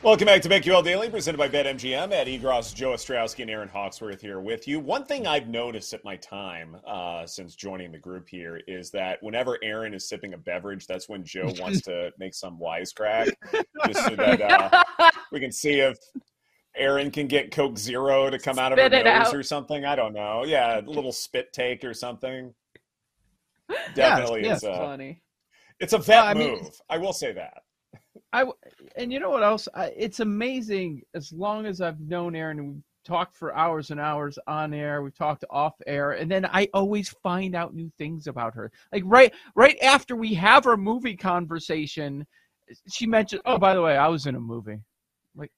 Welcome back to BetQL Daily, presented by BetMGM. Ed Egros, Joe Ostrowski, and Erin Hawksworth here with you. One thing I've noticed at my time uh, since joining the group here is that whenever Erin is sipping a beverage, that's when Joe wants to make some wisecrack, just so that uh, we can see if Erin can get Coke Zero to come out of her Spit nose out. or something. I don't know. Yeah, a little spit take or something. Yeah, Definitely yeah, is a, funny. it's a vet Well, I mean- move. I will say that. I and you know what else? I, it's amazing. As long as I've known Erin, and we've talked for hours and hours on air, we've talked off air, and then I always find out new things about her. Like right, right after we have our movie conversation, she mentioned, "Oh, by the way, I was in a movie." Like,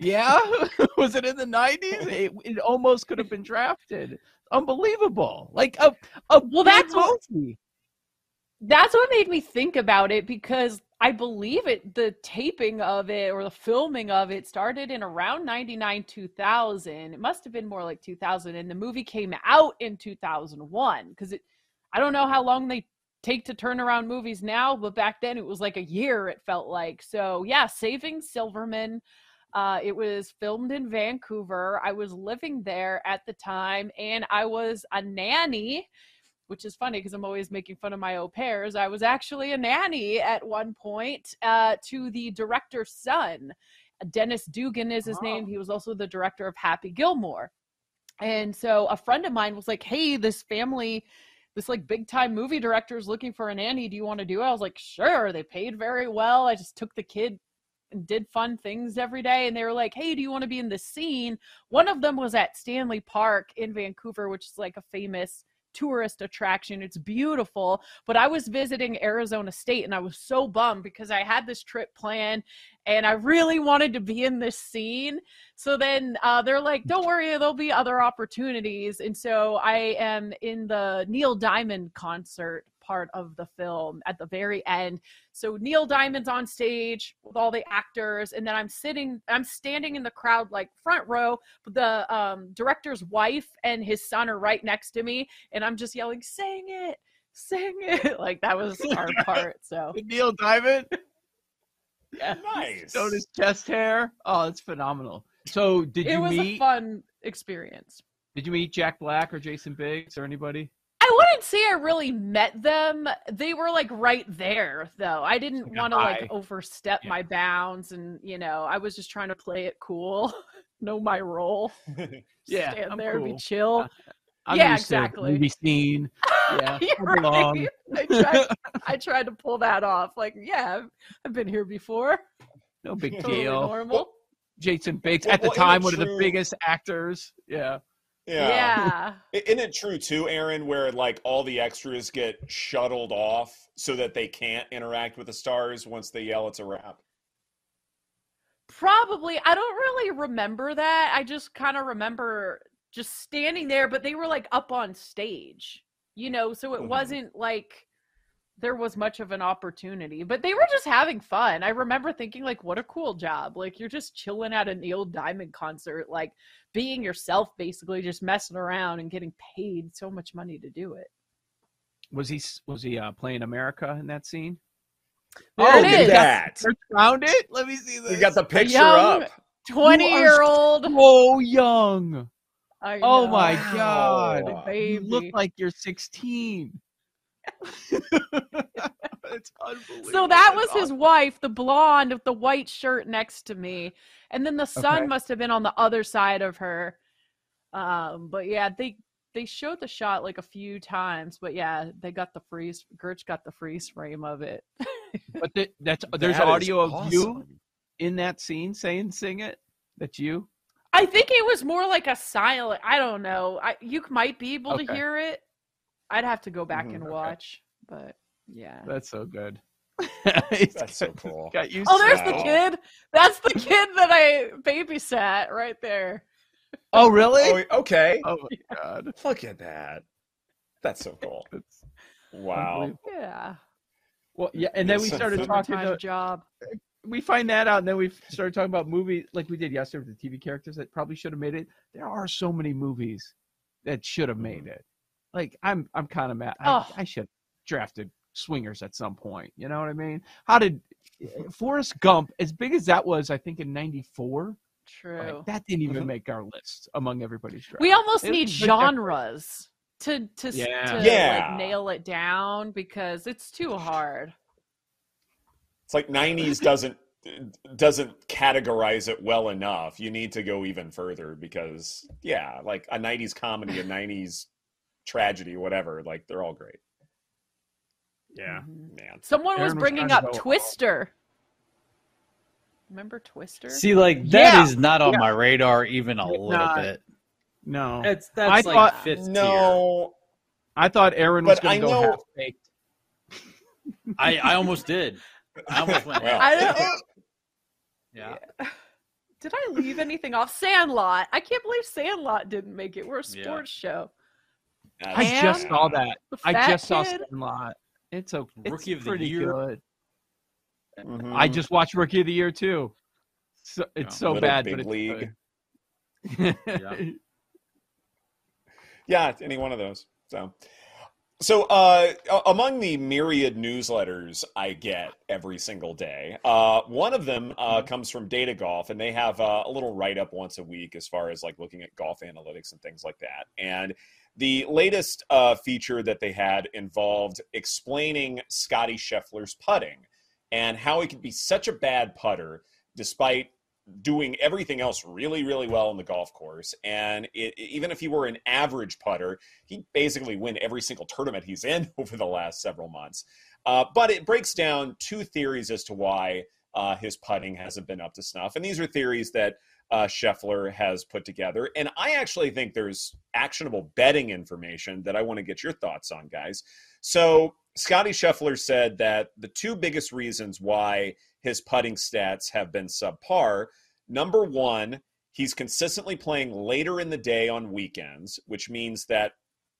yeah, was it in the nineties? It, it almost could have been drafted. Unbelievable! Like a a Well, that's movie. That's what made me think about it because I believe it the taping of it or the filming of it started in around 99 2000. It must have been more like 2000 and the movie came out in 2001 cuz it I don't know how long they take to turn around movies now, but back then it was like a year it felt like. So, yeah, Saving Silverman uh, it was filmed in Vancouver. I was living there at the time and I was a nanny which is funny because I'm always making fun of my au pairs. I was actually a nanny at one point uh, to the director's son. Dennis Dugan is his name. He was also the director of Happy Gilmore. And so a friend of mine was like, hey, this family, this like big time movie director is looking for a nanny. Do you want to do it? I was like, sure. They paid very well. I just took the kid and did fun things every day. And they were like, hey, do you want to be in this scene? One of them was at Stanley Park in Vancouver, which is like a famous tourist attraction. It's beautiful. But I was visiting Arizona State and I was so bummed because I had this trip planned and I really wanted to be in this scene. So then uh, they're like, don't worry, there'll be other opportunities. And so I am in the Neil Diamond concert part of the film at the very end. So Neil Diamond's on stage with all the actors, and then I'm sitting, I'm standing in the crowd like front row. But the um, director's wife and his son are right next to me, and I'm just yelling, "Sing it, sing it!" like that was our part. So Neil Diamond. Yeah. Nice. Showed his chest hair. Oh, it's phenomenal. So did it you was meet a fun experience. did you meet Jack Black or Jason Biggs or anybody? I wouldn't say I really met them. They were like right there, though. I didn't Like want to like overstep Yeah. my bounds, and you know, I was just trying to play it cool, know my role, Yeah, stand I'm there, be cool. chill. I'm Yeah, used to exactly. movie scene. Yeah, You're I right. belong. I tried, I tried to pull that off. Like, yeah, I've, I've been here before. No big Totally deal. normal. Jason Bates Well, at the well, time it one of the biggest actors. Yeah. Yeah. I- Isn't it true too, Erin, where like all the extras get shuttled off so that they can't interact with the stars once they yell it's a wrap? Probably. I don't really remember that. I just kind of remember just standing there, but they were like up on stage, you know, so it Mhm. wasn't like there was much of an opportunity, but they were just having fun. I remember thinking, like, what a cool job. Like, you're just chilling at a Neil Diamond concert, like being yourself, basically, just messing around and getting paid so much money to do it. Was he was he uh, playing America in that scene? There oh, it look is. that. Found it. Let me see this. You got the picture young- up. 20 year old. so young. I Oh my Wow. god! You look like you're 16. it's unbelievable. So that was his wife, the blonde with the white shirt next to me. And then the son Okay. must have been on the other side of her. Um, but yeah, they they showed the shot like a few times, but yeah, they got the freeze Gertch got the freeze frame of it. But the, that's there's That is audio of you in that scene saying "sing it." That's you. I think it was more like a silent. I don't know. I you might be able to hear it. I'd have to go back Mhm. and Okay. watch, but yeah. That's so good. That's so cool. Got you. Oh, there's Wow. the kid. That's the kid that I babysat right there. Oh, really? Oh, okay. Oh my god. Look at that. That's so cool. That's Wow. Yeah. Well, yeah, and then we started talking. Summertime To, job. we find that out, and then we started talking about movies like we did yesterday with the TV characters that probably should have made it. There are so many movies that should have made it. Like I'm, I'm kind of mad. I, Oh. I should have drafted Swingers at some point. You know what I mean? How did Forrest Gump, as big as that was, I think in '94, True. that didn't even Mhm. make our list among everybody's draft. We almost It need was a genres to to Yeah. to Yeah. like nail it down because it's too hard. It's like 90s doesn't doesn't categorize it well enough. You need to go even further because yeah, like a 90s comedy, a 90s tragedy, whatever, like they're all great. Yeah. Mhm. Man. Someone was Erin was bringing trying up Twister. Remember Twister? See, like that is Yeah. not on Yeah. my radar even a It's little not. bit. No, That's I that's like thought- fifth tier. No, I thought Erin was going to go half baked. I I almost did. I almost went. Well. I don't. Yeah. Did I leave anything off? Sandlot. I can't believe Sandlot didn't make it. We're a Yeah. sports show. I And- just saw that. I fat just saw kid. Sandlot. It's a it's Rookie of the pretty Year. good. Mhm. I just watched Rookie of the Year too. So, it's Yeah. so bad, Big but it's League. good. Yeah. Yeah, any one of those. So, so uh, among the myriad newsletters I get every single day, uh, one of them uh, comes from Data Golf, and they have uh, a little write up once a week as far as like looking at golf analytics and things like that. And the latest uh, feature that they had involved explaining Scotty Scheffler's putting and how he could be such a bad putter despite doing everything else really, really well on the golf course. And it, even if he were an average putter, he'd basically win every single tournament he's in over the last several months. Uh, but it breaks down two theories as to why uh, his putting hasn't been up to snuff. And these are theories that uh, Scheffler has put together. And I actually think there's actionable betting information that I want to get your thoughts on, guys. So Scotty Scheffler said that the two biggest reasons why his putting stats have been subpar. Number one, he's consistently playing later in the day on weekends, which means that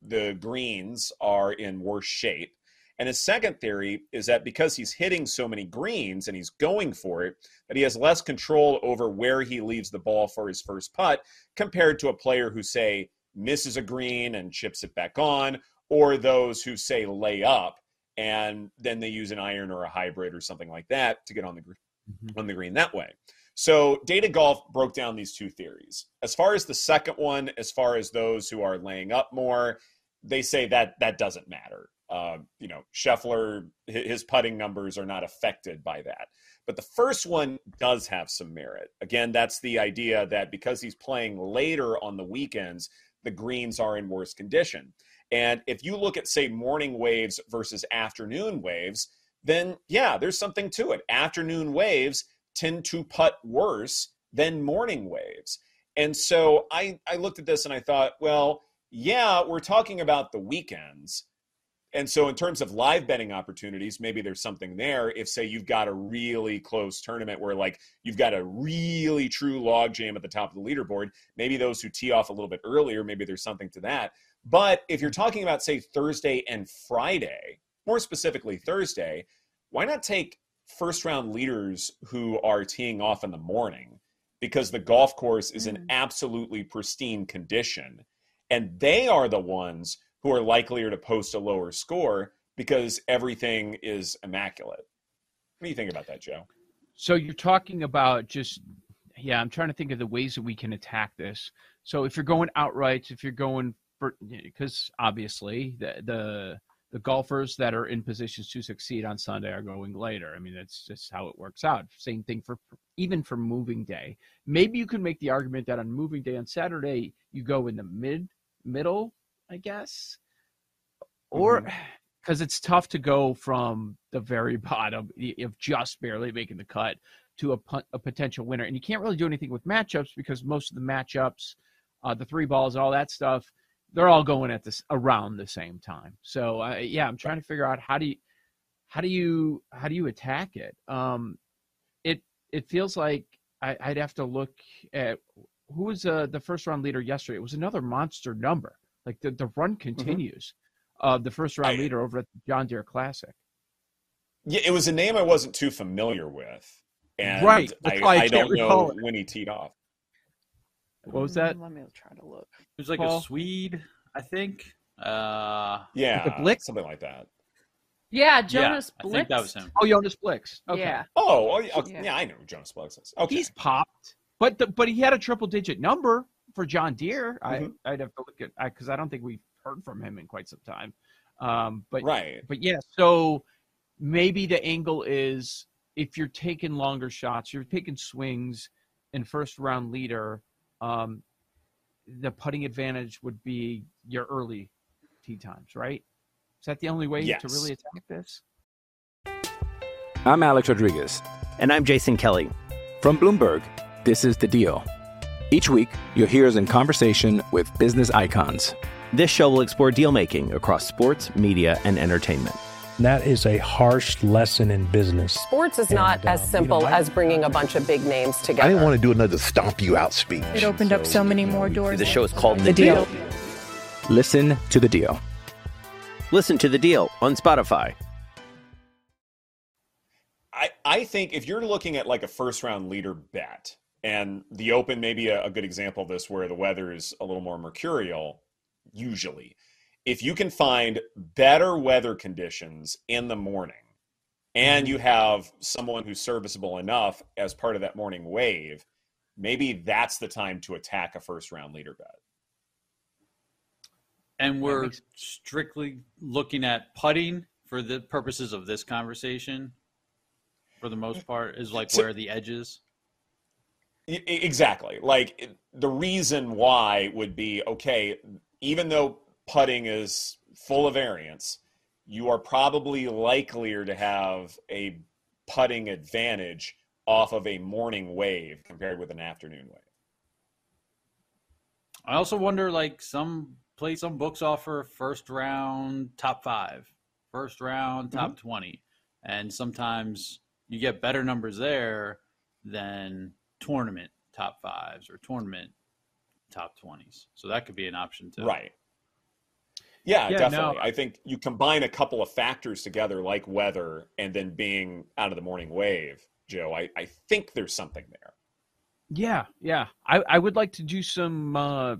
the greens are in worse shape. And his second theory is that because he's hitting so many greens and he's going for it, that he has less control over where he leaves the ball for his first putt compared to a player who, say, misses a green and chips it back on, or those who, say, lay up and then they use an iron or a hybrid or something like that to get on the green on the green that way. So Data Golf broke down these two theories. As far as the second one, as far as those who are laying up more, they say that that doesn't matter. Uh, you know, Scheffler, his putting numbers are not affected by that. But the first one does have some merit. Again, that's the idea that because he's playing later on the weekends, the greens are in worse condition. And if you look at, say, morning waves versus afternoon waves, then yeah, there's something to it. Afternoon waves tend to putt worse than morning waves. And so I, I looked at this and I thought, well, yeah, we're talking about the weekends. And so, in terms of live betting opportunities, maybe there's something there. If, say, you've got a really close tournament where, like, you've got a really true log jam at the top of the leaderboard, maybe those who tee off a little bit earlier, maybe there's something to that. But if you're talking about, say, Thursday and Friday, more specifically Thursday, why not take first round leaders who are teeing off in the morning? Because the golf course is in mm. absolutely pristine condition. And they are the ones who are likelier to post a lower score because everything is immaculate. What do you think about that, Joe? So you're talking about just yeah, I'm trying to think of the ways that we can attack this. So if you're going outrights, if you're going for because obviously the the the golfers that are in positions to succeed on Sunday are going later. I mean, that's just how it works out. Same thing for even for moving day. Maybe you could make the argument that on moving day on Saturday you go in the mid middle, I guess, or because mm-hmm. it's tough to go from the very bottom of just barely making the cut to a, a potential winner, and you can't really do anything with matchups because most of the matchups, uh, the three balls, all that stuff they're all going at this around the same time. So uh, yeah, I'm trying to figure out how do you how do you how do you attack it? Um, it it feels like I, would have to look at who was uh, the first round leader yesterday. It was another monster number. Like the, the run mm-hmm. continues. Mm-hmm. Uh, the first round leader over at the John Deere Classic. Yeah, it was a name I wasn't too familiar with, and right. I, I, I don't know it. when he teed off. What was that? Let me try to look. It was like Paul? a Swede, I think. Uh, yeah, like Blick? something like that. Yeah, Jonas yeah, Blixt. I think that was him. Oh, Jonas Blixt. Okay. Yeah. Oh, oh yeah. yeah. I know Jonas Blixt is. Okay. He's popped, but the, but he had a triple digit number for John Deere. Mm-hmm. I I'd have to look at because I, I, don't think we've heard from him in quite some time. Um, but right. But yeah, so maybe the angle is if you're taking longer shots, you're taking swings, and first round leader um, the putting advantage would be your early tee times, right? Is that the only way yes. to really attack this? I'm Alex Rodriguez. And I'm Jason Kelly. From Bloomberg, this is The Deal. Each week, you'll hear us in conversation with business icons. This show will explore deal making across sports, media, and entertainment that is a harsh lesson in business. Sports is and, not as um, simple you know, as bringing a bunch of big names together. I didn't want to do another stomp you out speech. It opened so, up so many more doors. The show is called The, the deal. deal. Listen to the deal. Listen to the deal on Spotify. I, I think if you're looking at like a first round leader bet, and the Open may be a, a good example of this where the weather is a little more mercurial, usually if you can find better weather conditions in the morning and mm-hmm. you have someone who's serviceable enough as part of that morning wave, maybe that's the time to attack a first round leader bet. And we're strictly looking at putting for the purposes of this conversation for the most part is like so, where the edges exactly like the reason why would be okay even though putting is full of variance, you are probably likelier to have a putting advantage off of a morning wave compared with an afternoon wave. I also wonder, like some play some books offer first round top five, first round top mm-hmm. twenty, and sometimes you get better numbers there than tournament top fives or tournament top twenties. So that could be an option too. Right. Yeah, yeah definitely. No. I think you combine a couple of factors together, like weather and then being out of the morning wave, Joe. I, I think there's something there. Yeah, yeah. I, I would like to do some uh,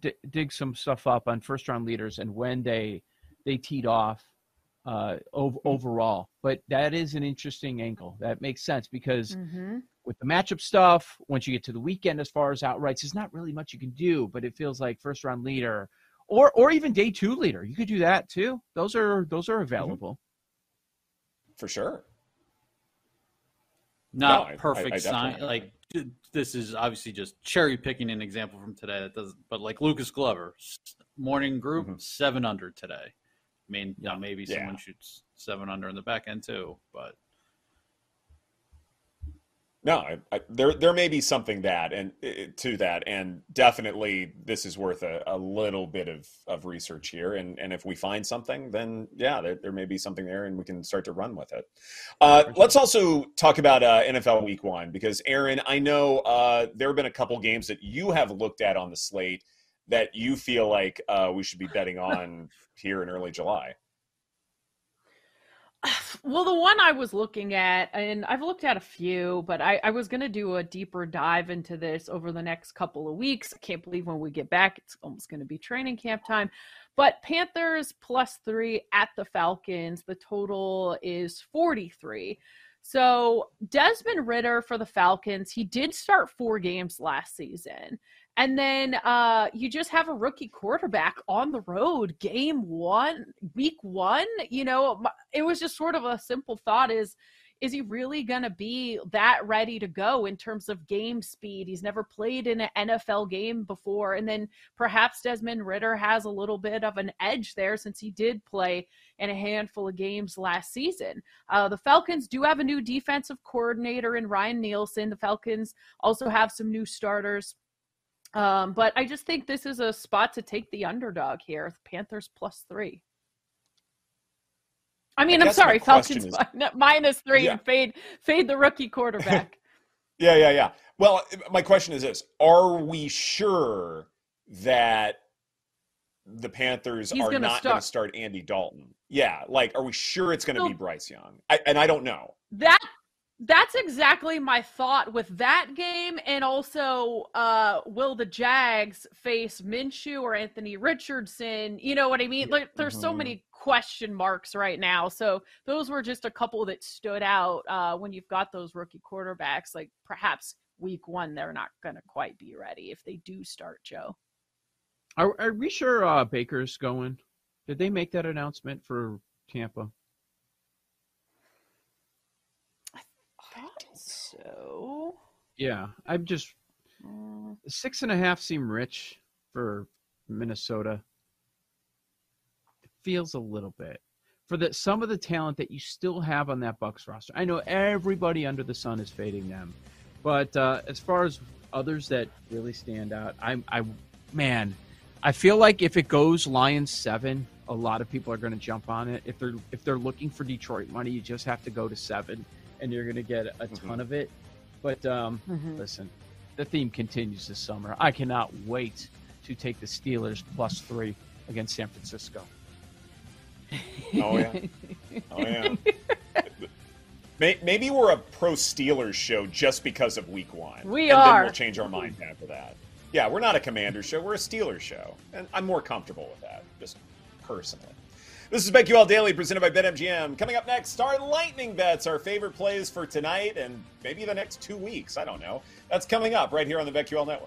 d- dig some stuff up on first round leaders and when they they teed off uh, ov- mm-hmm. overall. But that is an interesting angle. That makes sense because mm-hmm. with the matchup stuff, once you get to the weekend, as far as outrights, there's not really much you can do. But it feels like first round leader or or even day two leader. You could do that too. Those are those are mm-hmm. available. For sure. Not no, perfect I, I sign. Like this is obviously just cherry picking an example from today that doesn't. but like Lucas Glover, morning group, mm-hmm. seven under today. I mean, yeah, maybe yeah. someone shoots seven under in the back end too, but no, I, I, there there may be something that and to that, and definitely this is worth a, a, little bit of, of research here. And and if we find something, then yeah, there, there may be something there, and we can start to run with it. Uh, let's also talk about uh, NFL Week One because Erin, I know uh, there have been a couple games that you have looked at on the slate that you feel like uh, we should be betting on here in early July. Well, the one I was looking at, and I've looked at a few, but I, I was going to do a deeper dive into this over the next couple of weeks. I can't believe when we get back, it's almost going to be training camp time. But Panthers plus three at the Falcons, the total is 43. So Desmond Ridder for the Falcons, he did start four games last season. And then uh, you just have a rookie quarterback on the road, game one, week one. You know, it was just sort of a simple thought: is is he really going to be that ready to go in terms of game speed? He's never played in an NFL game before. And then perhaps Desmond Ridder has a little bit of an edge there since he did play in a handful of games last season. Uh, the Falcons do have a new defensive coordinator in Ryan Nielsen. The Falcons also have some new starters. Um, but I just think this is a spot to take the underdog here. Panthers plus three. I mean, I am sorry, Falcons is, minus three yeah. and fade fade the rookie quarterback. yeah, yeah, yeah. Well, my question is this: Are we sure that the Panthers He's are not going to start Andy Dalton? Yeah, like, are we sure it's going to so, be Bryce Young? I, and I don't know. That that's exactly my thought with that game, and also, uh, will the Jags face Minshew or Anthony Richardson? You know what I mean? Like, there's mm-hmm. so many question marks right now. So those were just a couple that stood out uh, when you've got those rookie quarterbacks. Like perhaps week one, they're not going to quite be ready if they do start Joe. Are, are we sure uh, Baker's going? Did they make that announcement for Tampa? I thought so. Yeah, I'm just six and a half seem rich for Minnesota feels a little bit for the some of the talent that you still have on that Bucs roster. I know everybody under the sun is fading them, but uh, as far as others that really stand out, I'm I, man, I feel like if it goes Lions seven, a lot of people are going to jump on it. If they're if they're looking for Detroit money, you just have to go to seven, and you're going to get a mm-hmm. ton of it. But um, mm-hmm. listen, the theme continues this summer. I cannot wait to take the Steelers plus three against San Francisco. Oh yeah. Oh yeah. Maybe we're a pro Steelers show just because of Week One. We and are. Then we'll change our mind after that. Yeah, we're not a Commander show. We're a Steelers show, and I'm more comfortable with that, just personally. This is BetQL Daily presented by BetMGM. Coming up next, our lightning bets, our favorite plays for tonight and maybe the next two weeks. I don't know. That's coming up right here on the BetQL Network.